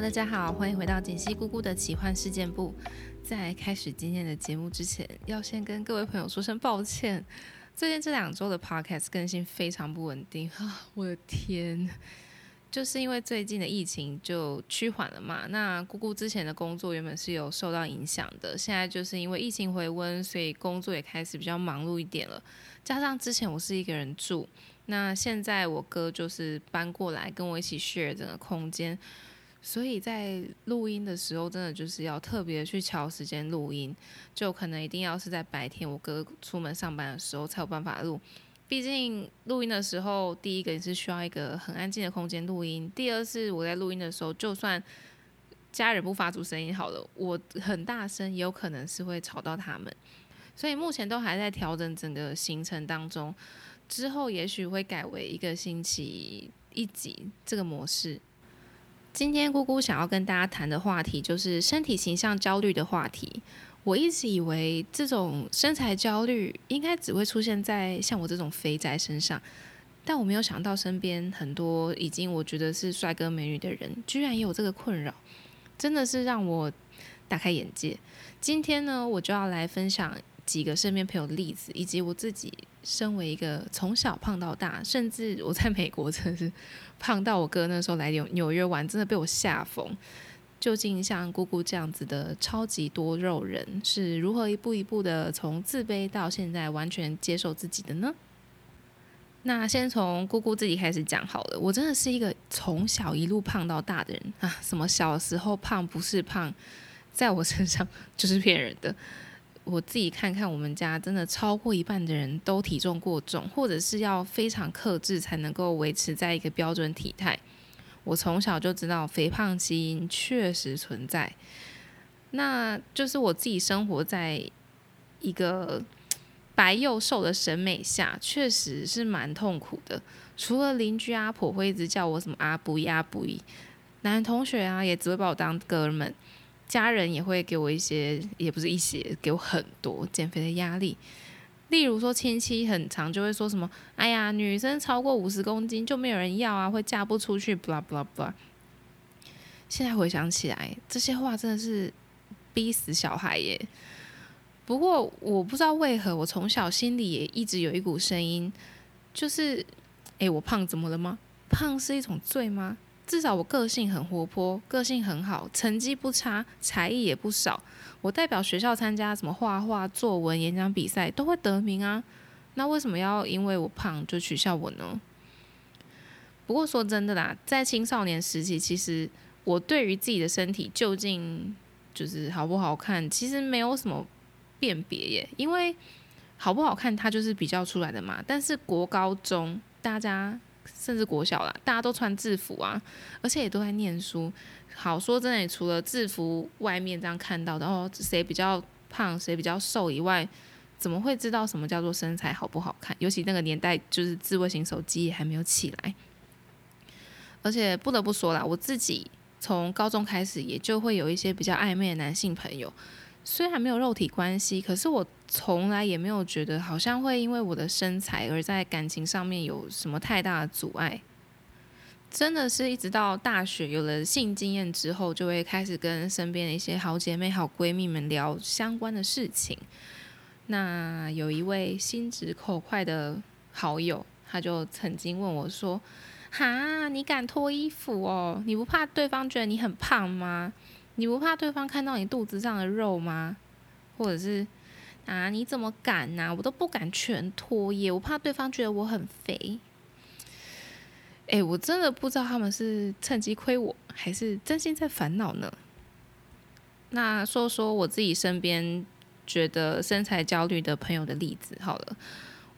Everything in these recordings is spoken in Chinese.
大家好，欢迎回到锦溪姑姑的奇幻事件部。在开始今天的节目之前，要先跟各位朋友说声抱歉，最近这两周的 Podcast 更新非常不稳定啊！我的天，就是因为最近的疫情就趋缓了嘛。那姑姑之前的工作原本是有受到影响的，现在就是因为疫情回温，所以工作也开始比较忙碌一点了。加上之前我是一个人住，那现在我哥就是搬过来跟我一起 share 整个空间。所以在录音的时候，真的就是要特别去调时间录音，就可能一定要是在白天我哥出门上班的时候才有办法录。毕竟录音的时候，第一个也是需要一个很安静的空间录音，第二是我在录音的时候，就算家人不发出声音好了，我很大声也有可能是会吵到他们。所以目前都还在调整整个行程当中，之后也许会改为一个星期一集这个模式。今天姑姑想要跟大家谈的话题就是身体形象焦虑的话题。我一直以为这种身材焦虑应该只会出现在像我这种肥宅身上，但我没有想到身边很多已经我觉得是帅哥美女的人，居然也有这个困扰，真的是让我大开眼界。今天呢，我就要来分享几个身边朋友的例子，以及我自己。身为一个从小胖到大，甚至我在美国真的是胖到我哥那时候来纽纽约玩，真的被我吓疯。究竟像姑姑这样子的超级多肉人，是如何一步一步的从自卑到现在完全接受自己的呢？那先从姑姑自己开始讲好了。我真的是一个从小一路胖到大的人啊！什么小时候胖不是胖，在我身上 就是骗人的。我自己看看，我们家真的超过一半的人都体重过重，或者是要非常克制才能够维持在一个标准体态。我从小就知道肥胖基因确实存在，那就是我自己生活在一个白又瘦的审美下，确实是蛮痛苦的。除了邻居阿婆会一直叫我什么阿布阿布，男同学啊也只会把我当哥们。家人也会给我一些，也不是一些，给我很多减肥的压力。例如说，亲戚很长就会说什么：“哎呀，女生超过五十公斤就没有人要啊，会嫁不出去。” blah blah blah。现在回想起来，这些话真的是逼死小孩耶。不过我不知道为何，我从小心里也一直有一股声音，就是：哎，我胖怎么了吗？胖是一种罪吗？至少我个性很活泼，个性很好，成绩不差，才艺也不少。我代表学校参加什么画画、作文、演讲比赛都会得名啊。那为什么要因为我胖就取笑我呢？不过说真的啦，在青少年时期，其实我对于自己的身体究竟就是好不好看，其实没有什么辨别耶。因为好不好看，它就是比较出来的嘛。但是国高中大家。甚至国小啦，大家都穿制服啊，而且也都在念书。好说真的，除了制服外面这样看到的哦，谁比较胖，谁比较瘦以外，怎么会知道什么叫做身材好不好看？尤其那个年代，就是智慧型手机也还没有起来。而且不得不说啦，我自己从高中开始，也就会有一些比较暧昧的男性朋友。虽然没有肉体关系，可是我从来也没有觉得好像会因为我的身材而在感情上面有什么太大的阻碍。真的是一直到大学有了性经验之后，就会开始跟身边的一些好姐妹、好闺蜜们聊相关的事情。那有一位心直口快的好友，他就曾经问我说：“哈，你敢脱衣服哦？你不怕对方觉得你很胖吗？”你不怕对方看到你肚子上的肉吗？或者是啊，你怎么敢呢？我都不敢全脱耶，我怕对方觉得我很肥。哎，我真的不知道他们是趁机亏我，还是真心在烦恼呢？那说说我自己身边觉得身材焦虑的朋友的例子好了。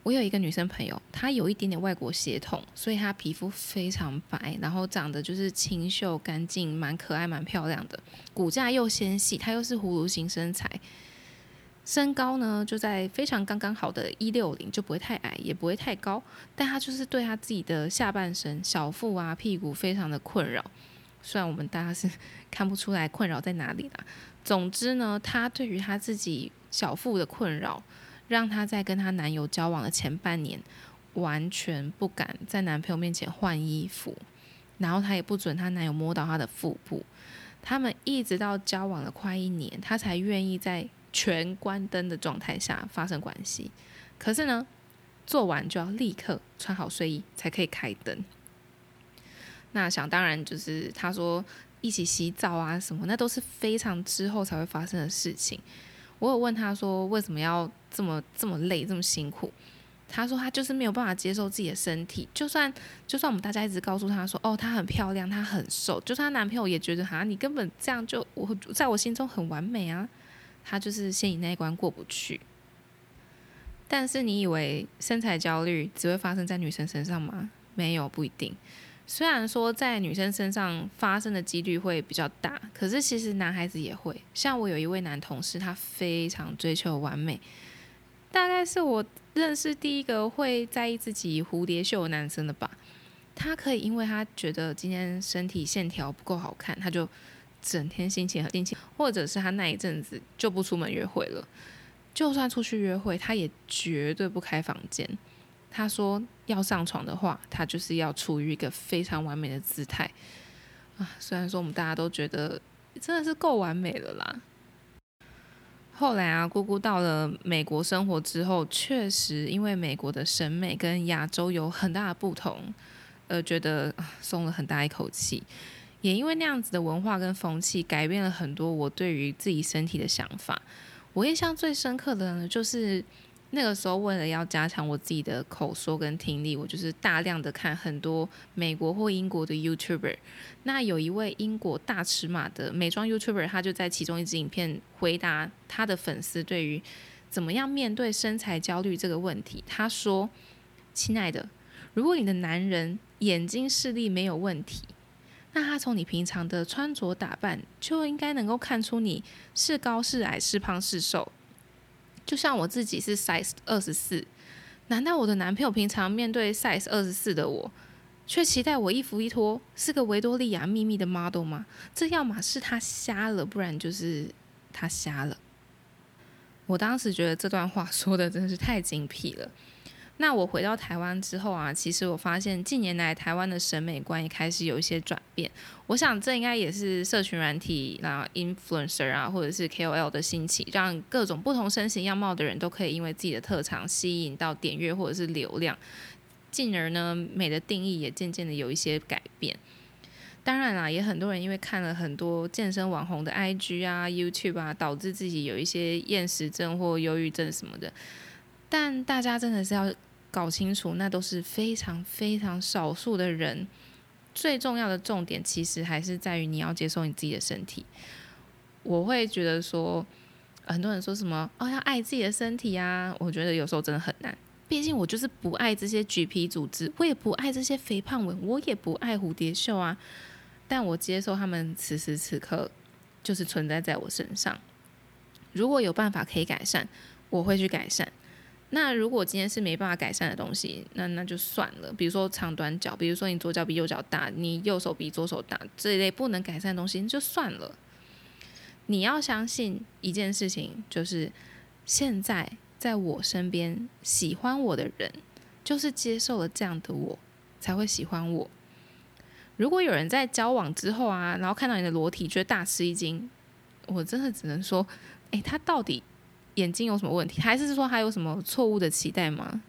我有一个女生朋友，她有一点点外国血统，所以她皮肤非常白，然后长得就是清秀干净，蛮可爱蛮漂亮的，骨架又纤细，她又是葫芦型身材，身高呢就在非常刚刚好的一六零，就不会太矮，也不会太高，但她就是对她自己的下半身小腹啊屁股非常的困扰，虽然我们大家是 看不出来困扰在哪里啦，总之呢，她对于她自己小腹的困扰。让她在跟她男友交往的前半年，完全不敢在男朋友面前换衣服，然后她也不准她男友摸到她的腹部，他们一直到交往了快一年，她才愿意在全关灯的状态下发生关系。可是呢，做完就要立刻穿好睡衣才可以开灯。那想当然就是她说一起洗澡啊什么，那都是非常之后才会发生的事情。我有问他说为什么要这么这么累这么辛苦？他说他就是没有办法接受自己的身体，就算就算我们大家一直告诉他说哦她很漂亮，她很瘦，就她男朋友也觉得哈你根本这样就我在我心中很完美啊，他就是心里那一关过不去。但是你以为身材焦虑只会发生在女生身上吗？没有，不一定。虽然说在女生身上发生的几率会比较大，可是其实男孩子也会。像我有一位男同事，他非常追求完美，大概是我认识第一个会在意自己蝴蝶袖的男生的吧。他可以因为他觉得今天身体线条不够好看，他就整天心情很心情，或者是他那一阵子就不出门约会了。就算出去约会，他也绝对不开房间。他说要上床的话，他就是要处于一个非常完美的姿态啊。虽然说我们大家都觉得真的是够完美了啦。后来啊，姑姑到了美国生活之后，确实因为美国的审美跟亚洲有很大的不同，呃，觉得松了很大一口气。也因为那样子的文化跟风气，改变了很多我对于自己身体的想法。我印象最深刻的呢，就是。那个时候，为了要加强我自己的口说跟听力，我就是大量的看很多美国或英国的 YouTuber。那有一位英国大尺码的美妆 YouTuber，他就在其中一支影片回答他的粉丝对于怎么样面对身材焦虑这个问题。他说：“亲爱的，如果你的男人眼睛视力没有问题，那他从你平常的穿着打扮就应该能够看出你是高是矮是胖是瘦。”就像我自己是 size 二十四，难道我的男朋友平常面对 size 二十四的我，却期待我一服一脱是个维多利亚秘密的 model 吗？这要么是他瞎了，不然就是他瞎了。我当时觉得这段话说的真是太精辟了。那我回到台湾之后啊，其实我发现近年来台湾的审美观也开始有一些转变。我想这应该也是社群软体那 influencer 啊，或者是 KOL 的兴起，让各种不同身形样貌的人都可以因为自己的特长吸引到点阅或者是流量，进而呢美的定义也渐渐的有一些改变。当然啦，也很多人因为看了很多健身网红的 IG 啊、YouTube 啊，导致自己有一些厌食症或忧郁症什么的。但大家真的是要。搞清楚，那都是非常非常少数的人。最重要的重点，其实还是在于你要接受你自己的身体。我会觉得说，很多人说什么哦，要爱自己的身体啊，我觉得有时候真的很难。毕竟我就是不爱这些橘皮组织，我也不爱这些肥胖纹，我也不爱蝴蝶袖啊。但我接受他们此时此刻就是存在在我身上。如果有办法可以改善，我会去改善。那如果今天是没办法改善的东西，那那就算了。比如说长短脚，比如说你左脚比右脚大，你右手比左手大这一类不能改善的东西，就算了。你要相信一件事情，就是现在在我身边喜欢我的人，就是接受了这样的我，才会喜欢我。如果有人在交往之后啊，然后看到你的裸体，觉得大吃一惊，我真的只能说，诶，他到底？眼睛有什么问题，还是说他有什么错误的期待吗？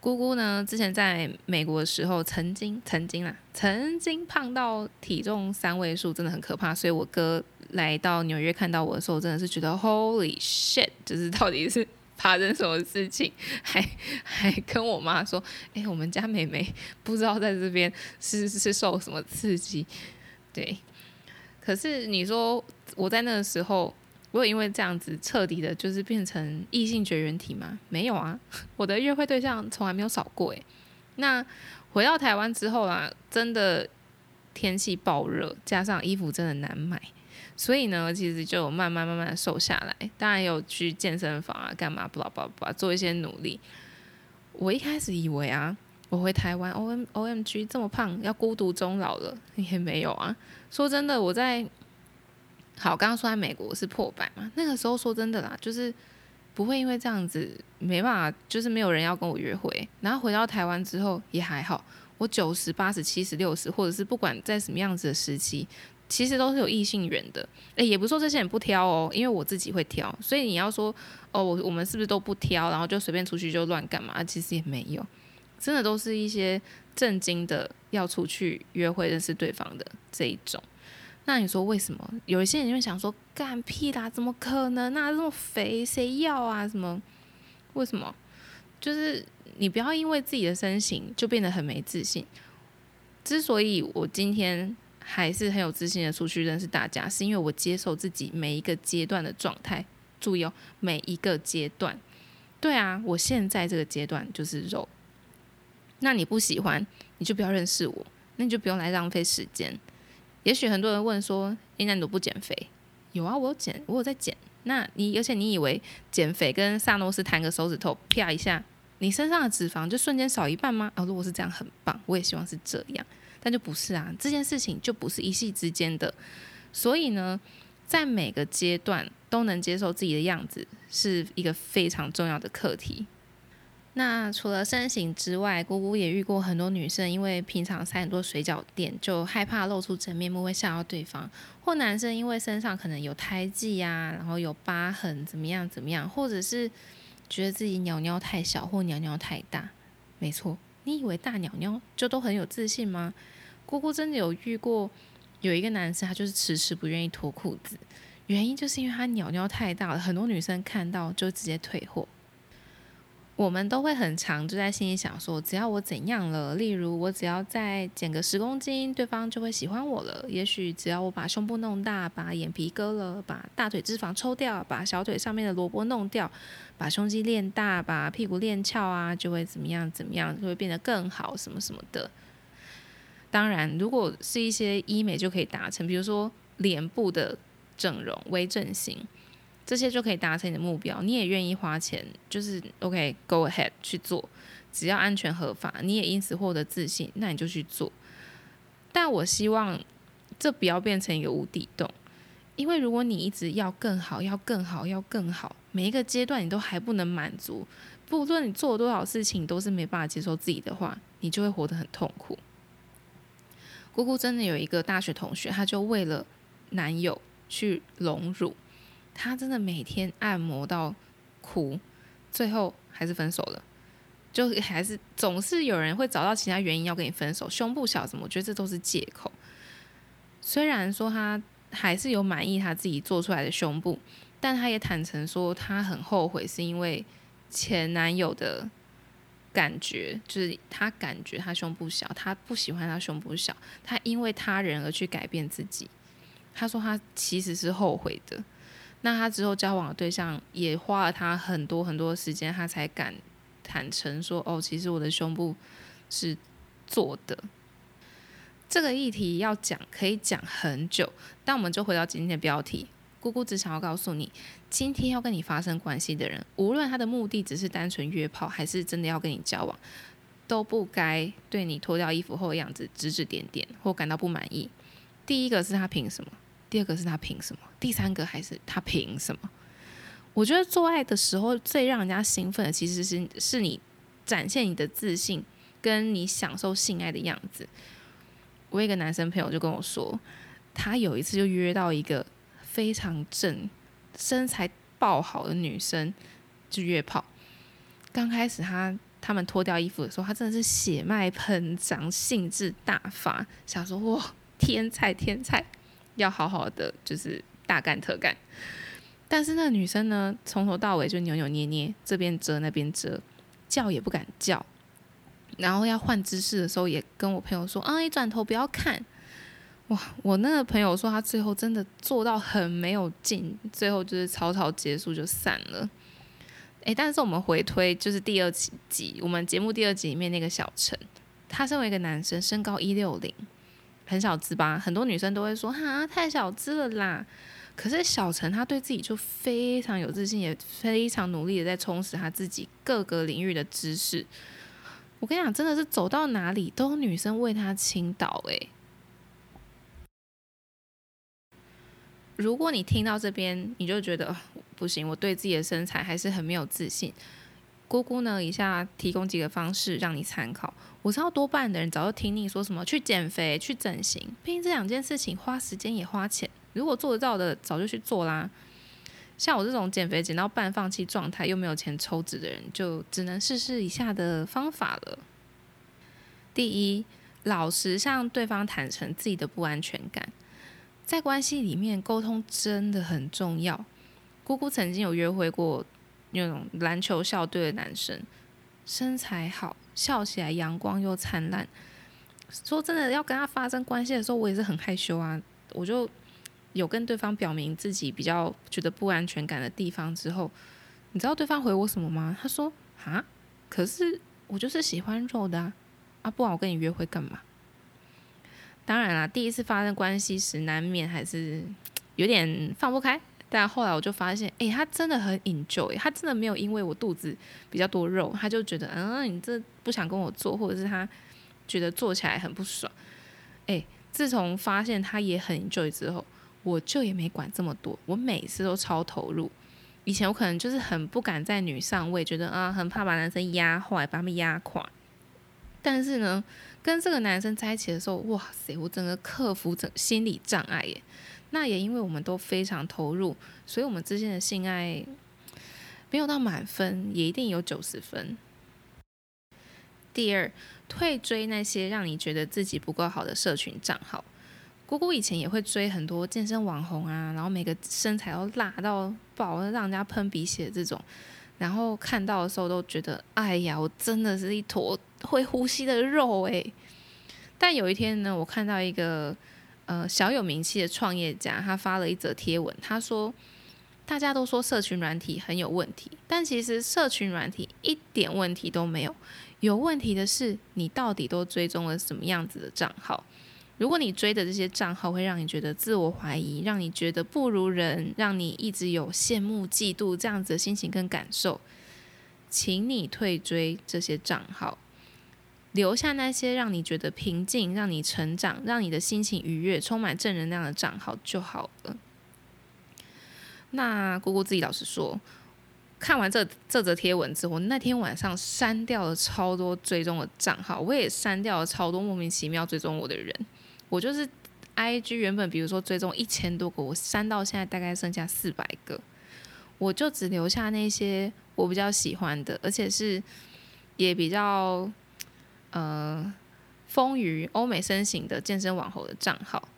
姑姑呢？之前在美国的时候，曾经曾经啊，曾经胖到体重三位数，真的很可怕。所以我哥来到纽约看到我的时候，真的是觉得 Holy shit！就是到底是发生什么事情？还还跟我妈说：“哎，我们家妹妹不知道在这边是是受什么刺激。”对，可是你说我在那个时候。我有因为这样子彻底的，就是变成异性绝缘体吗？没有啊，我的约会对象从来没有少过诶。那回到台湾之后啊，真的天气暴热，加上衣服真的难买，所以呢，其实就慢慢慢慢瘦下来。当然有去健身房啊，干嘛不啦不啦不啦，做一些努力。我一开始以为啊，我回台湾 O M O M G 这么胖，要孤独终老了，也没有啊。说真的，我在。好，刚刚说在美国是破百嘛？那个时候说真的啦，就是不会因为这样子没办法，就是没有人要跟我约会。然后回到台湾之后也还好，我九十八十七十六十，或者是不管在什么样子的时期，其实都是有异性缘的。诶，也不说这些人不挑哦，因为我自己会挑，所以你要说哦，我我们是不是都不挑，然后就随便出去就乱干嘛？其实也没有，真的都是一些正经的要出去约会认识对方的这一种。那你说为什么？有一些人就会想说，干屁啦，怎么可能啊？这么肥谁要啊？什么？为什么？就是你不要因为自己的身形就变得很没自信。之所以我今天还是很有自信的出去认识大家，是因为我接受自己每一个阶段的状态。注意哦，每一个阶段。对啊，我现在这个阶段就是肉。那你不喜欢，你就不要认识我，那你就不用来浪费时间。也许很多人问说：“诶，那你都不减肥？”有啊，我有减，我有在减。那你而且你以为减肥跟萨诺斯弹个手指头啪一下，你身上的脂肪就瞬间少一半吗？哦，如果是这样很棒，我也希望是这样，但就不是啊。这件事情就不是一夕之间的，所以呢，在每个阶段都能接受自己的样子，是一个非常重要的课题。那除了身形之外，姑姑也遇过很多女生，因为平常塞很多水饺店，就害怕露出真面目会吓到对方；或男生因为身上可能有胎记呀，然后有疤痕，怎么样怎么样，或者是觉得自己鸟鸟太小或鸟鸟太大。没错，你以为大鸟鸟就都很有自信吗？姑姑真的有遇过有一个男生，他就是迟迟不愿意脱裤子，原因就是因为他鸟鸟太大了，很多女生看到就直接退货。我们都会很长，就在心里想说，只要我怎样了，例如我只要再减个十公斤，对方就会喜欢我了。也许只要我把胸部弄大，把眼皮割了，把大腿脂肪抽掉，把小腿上面的萝卜弄掉，把胸肌练大，把屁股练翘啊，就会怎么样怎么样，就会变得更好，什么什么的。当然，如果是一些医美就可以达成，比如说脸部的整容、微整形。这些就可以达成你的目标，你也愿意花钱，就是 OK，Go ahead 去做，只要安全合法，你也因此获得自信，那你就去做。但我希望这不要变成一个无底洞，因为如果你一直要更好，要更好，要更好，每一个阶段你都还不能满足，不论你做多少事情都是没办法接受自己的话，你就会活得很痛苦。姑姑真的有一个大学同学，她就为了男友去荣辱。他真的每天按摩到哭，最后还是分手了。就还是总是有人会找到其他原因要跟你分手，胸部小什么，我觉得这都是借口。虽然说他还是有满意他自己做出来的胸部，但他也坦诚说他很后悔，是因为前男友的感觉，就是他感觉他胸部小，他不喜欢他胸部小，他因为他人而去改变自己。他说他其实是后悔的。那他之后交往的对象也花了他很多很多时间，他才敢坦诚说：“哦，其实我的胸部是做的。”这个议题要讲可以讲很久，但我们就回到今天的标题。姑姑只想要告诉你，今天要跟你发生关系的人，无论他的目的只是单纯约炮，还是真的要跟你交往，都不该对你脱掉衣服后的样子指指点点或感到不满意。第一个是他凭什么？第二个是他凭什么？第三个还是他凭什么？我觉得做爱的时候最让人家兴奋的，其实是是你展现你的自信，跟你享受性爱的样子。我一个男生朋友就跟我说，他有一次就约到一个非常正、身材爆好的女生去约炮。刚开始他他们脱掉衣服的时候，他真的是血脉喷张，兴致大发，想说哇，天才天才！要好好的，就是大干特干。但是那女生呢，从头到尾就扭扭捏捏，这边遮那边遮，叫也不敢叫。然后要换姿势的时候，也跟我朋友说：“啊，一转头不要看。”哇！我那个朋友说，他最后真的做到很没有劲，最后就是草草结束就散了。诶，但是我们回推，就是第二集，我们节目第二集里面那个小陈，他身为一个男生，身高一六零。很小资吧，很多女生都会说哈太小资了啦。可是小陈他对自己就非常有自信，也非常努力的在充实他自己各个领域的知识。我跟你讲，真的是走到哪里都女生为他倾倒诶。如果你听到这边，你就觉得不行，我对自己的身材还是很没有自信。姑姑呢，以下提供几个方式让你参考。我知道多半的人早就听你说什么去减肥、去整形，毕竟这两件事情花时间也花钱。如果做得到的，早就去做啦。像我这种减肥减到半放弃状态又没有钱抽脂的人，就只能试试以下的方法了。第一，老实向对方坦诚自己的不安全感，在关系里面沟通真的很重要。姑姑曾经有约会过那种篮球校队的男生，身材好，笑起来阳光又灿烂。说真的，要跟他发生关系的时候，我也是很害羞啊，我就。有跟对方表明自己比较觉得不安全感的地方之后，你知道对方回我什么吗？他说：“啊，可是我就是喜欢肉的啊，啊，不然我跟你约会干嘛？”当然啦，第一次发生关系时难免还是有点放不开，但后来我就发现，诶，他真的很 enjoy，他真的没有因为我肚子比较多肉，他就觉得，嗯，你这不想跟我做，或者是他觉得做起来很不爽。诶，自从发现他也很 enjoy 之后。我就也没管这么多，我每次都超投入。以前我可能就是很不敢在女上位，觉得啊很怕把男生压坏，把他们压垮。但是呢，跟这个男生在一起的时候，哇塞，我整个克服整心理障碍耶。那也因为我们都非常投入，所以我们之间的性爱没有到满分，也一定有九十分。第二，退追那些让你觉得自己不够好的社群账号。姑姑以前也会追很多健身网红啊，然后每个身材都辣到爆，让人家喷鼻血这种，然后看到的时候都觉得，哎呀，我真的是一坨会呼吸的肉诶。但有一天呢，我看到一个呃小有名气的创业家，他发了一则贴文，他说，大家都说社群软体很有问题，但其实社群软体一点问题都没有，有问题的是你到底都追踪了什么样子的账号。如果你追的这些账号会让你觉得自我怀疑，让你觉得不如人，让你一直有羡慕、嫉妒这样子的心情跟感受，请你退追这些账号，留下那些让你觉得平静、让你成长、让你的心情愉悦、充满正能量的账号就好了。那姑姑自己老实说，看完这这则贴文之后，那天晚上删掉了超多追踪的账号，我也删掉了超多莫名其妙追踪我的人。我就是，I G 原本比如说追踪一千多个，我删到现在大概剩下四百个，我就只留下那些我比较喜欢的，而且是也比较呃丰腴欧美身形的健身网红的账号，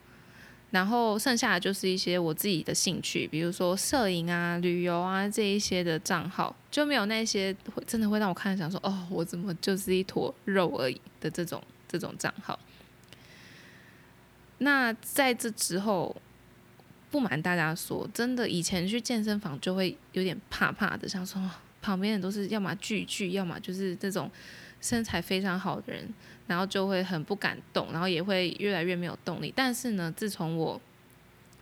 然后剩下的就是一些我自己的兴趣，比如说摄影啊、旅游啊这一些的账号，就没有那些会真的会让我看想说哦，我怎么就是一坨肉而已的这种这种账号。那在这之后，不瞒大家说，真的以前去健身房就会有点怕怕的，想说旁边人都是要么巨巨，要么就是这种身材非常好的人，然后就会很不敢动，然后也会越来越没有动力。但是呢，自从我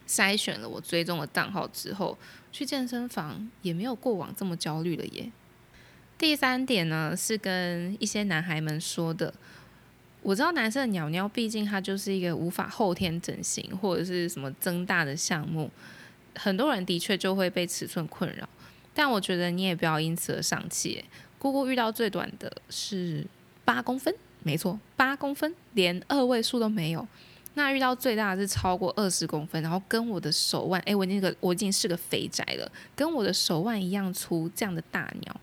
筛选了我追踪的账号之后，去健身房也没有过往这么焦虑了耶。第三点呢，是跟一些男孩们说的。我知道男生的鸟鸟，毕竟它就是一个无法后天整形或者是什么增大的项目，很多人的确就会被尺寸困扰。但我觉得你也不要因此而丧气。姑姑遇到最短的是八公分，没错，八公分，连二位数都没有。那遇到最大的是超过二十公分，然后跟我的手腕，哎，我那个我已经是个肥宅了，跟我的手腕一样粗，这样的大鸟。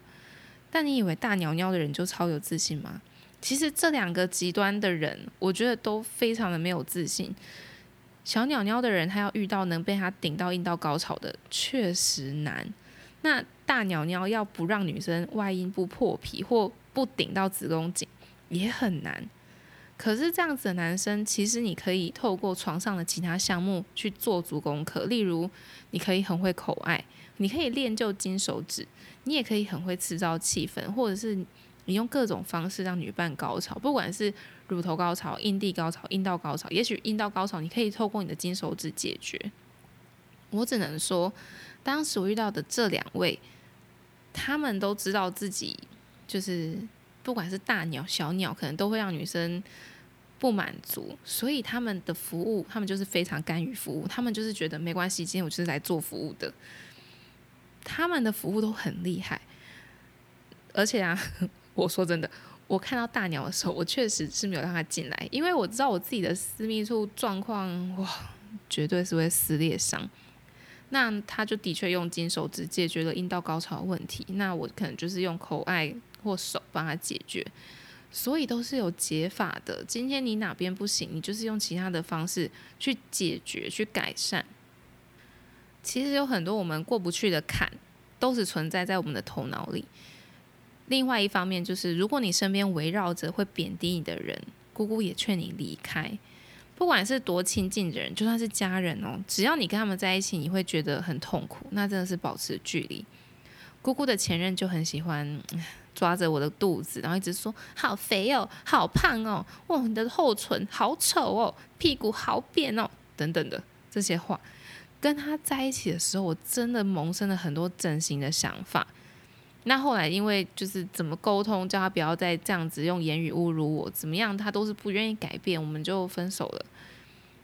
但你以为大鸟鸟的人就超有自信吗？其实这两个极端的人，我觉得都非常的没有自信。小鸟鸟的人，他要遇到能被他顶到硬到高潮的，确实难。那大鸟鸟要不让女生外阴部破皮或不顶到子宫颈，也很难。可是这样子的男生，其实你可以透过床上的其他项目去做足功课，例如你可以很会口爱，你可以练就金手指，你也可以很会制造气氛，或者是。你用各种方式让女伴高潮，不管是乳头高潮、阴蒂高潮、阴道高潮，也许阴道高潮你可以透过你的金手指解决。我只能说，当时我遇到的这两位，他们都知道自己就是不管是大鸟、小鸟，可能都会让女生不满足，所以他们的服务，他们就是非常甘于服务，他们就是觉得没关系，今天我就是来做服务的。他们的服务都很厉害。而且啊，我说真的，我看到大鸟的时候，我确实是没有让它进来，因为我知道我自己的私密处状况，哇，绝对是会撕裂伤。那他就的确用金手指解决了阴道高潮问题，那我可能就是用口爱或手帮他解决，所以都是有解法的。今天你哪边不行，你就是用其他的方式去解决、去改善。其实有很多我们过不去的坎，都是存在在我们的头脑里。另外一方面就是，如果你身边围绕着会贬低你的人，姑姑也劝你离开。不管是多亲近的人，就算是家人哦，只要你跟他们在一起，你会觉得很痛苦，那真的是保持距离。姑姑的前任就很喜欢抓着我的肚子，然后一直说：“好肥哦，好胖哦，哇，你的后唇好丑哦，屁股好扁哦，等等的这些话。”跟他在一起的时候，我真的萌生了很多整形的想法。那后来因为就是怎么沟通，叫他不要再这样子用言语侮辱我，怎么样，他都是不愿意改变，我们就分手了。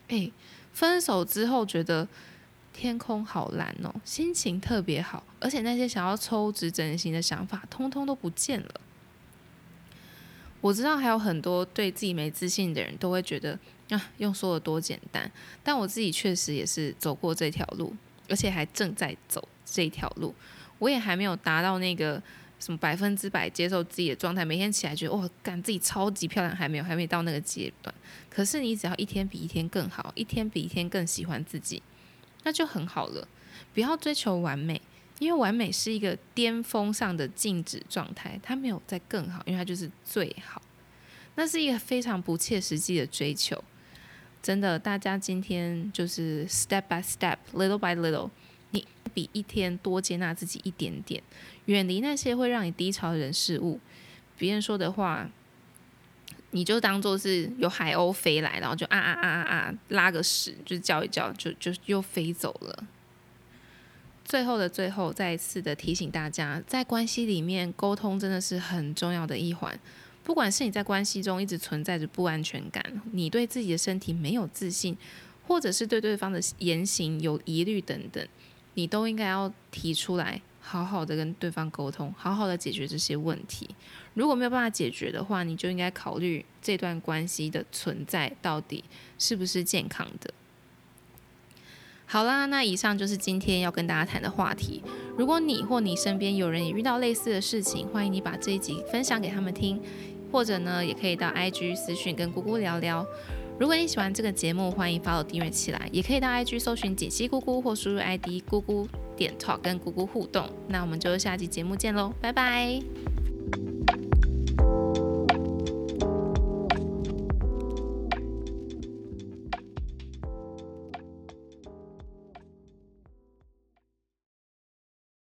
诶，分手之后觉得天空好蓝哦，心情特别好，而且那些想要抽脂整形的想法，通通都不见了。我知道还有很多对自己没自信的人都会觉得啊，用说的多简单，但我自己确实也是走过这条路，而且还正在走这条路。我也还没有达到那个什么百分之百接受自己的状态，每天起来觉得哇，感自己超级漂亮，还没有，还没到那个阶段。可是你只要一天比一天更好，一天比一天更喜欢自己，那就很好了。不要追求完美，因为完美是一个巅峰上的静止状态，它没有在更好，因为它就是最好。那是一个非常不切实际的追求。真的，大家今天就是 step by step，little by little。比一天多接纳自己一点点，远离那些会让你低潮的人事物。别人说的话，你就当做是有海鸥飞来，然后就啊啊啊啊啊拉个屎，就叫一叫，就就又飞走了。最后的最后，再一次的提醒大家，在关系里面，沟通真的是很重要的一环。不管是你在关系中一直存在着不安全感，你对自己的身体没有自信，或者是对对方的言行有疑虑等等。你都应该要提出来，好好的跟对方沟通，好好的解决这些问题。如果没有办法解决的话，你就应该考虑这段关系的存在到底是不是健康的。好啦，那以上就是今天要跟大家谈的话题。如果你或你身边有人也遇到类似的事情，欢迎你把这一集分享给他们听，或者呢，也可以到 IG 私讯跟姑姑聊聊。如果你喜欢这个节目，欢迎 follow 订阅起来，也可以到 IG 搜寻解析姑姑或输入 ID 姑姑点 talk 跟姑姑互动。那我们就下期节目见喽，拜拜。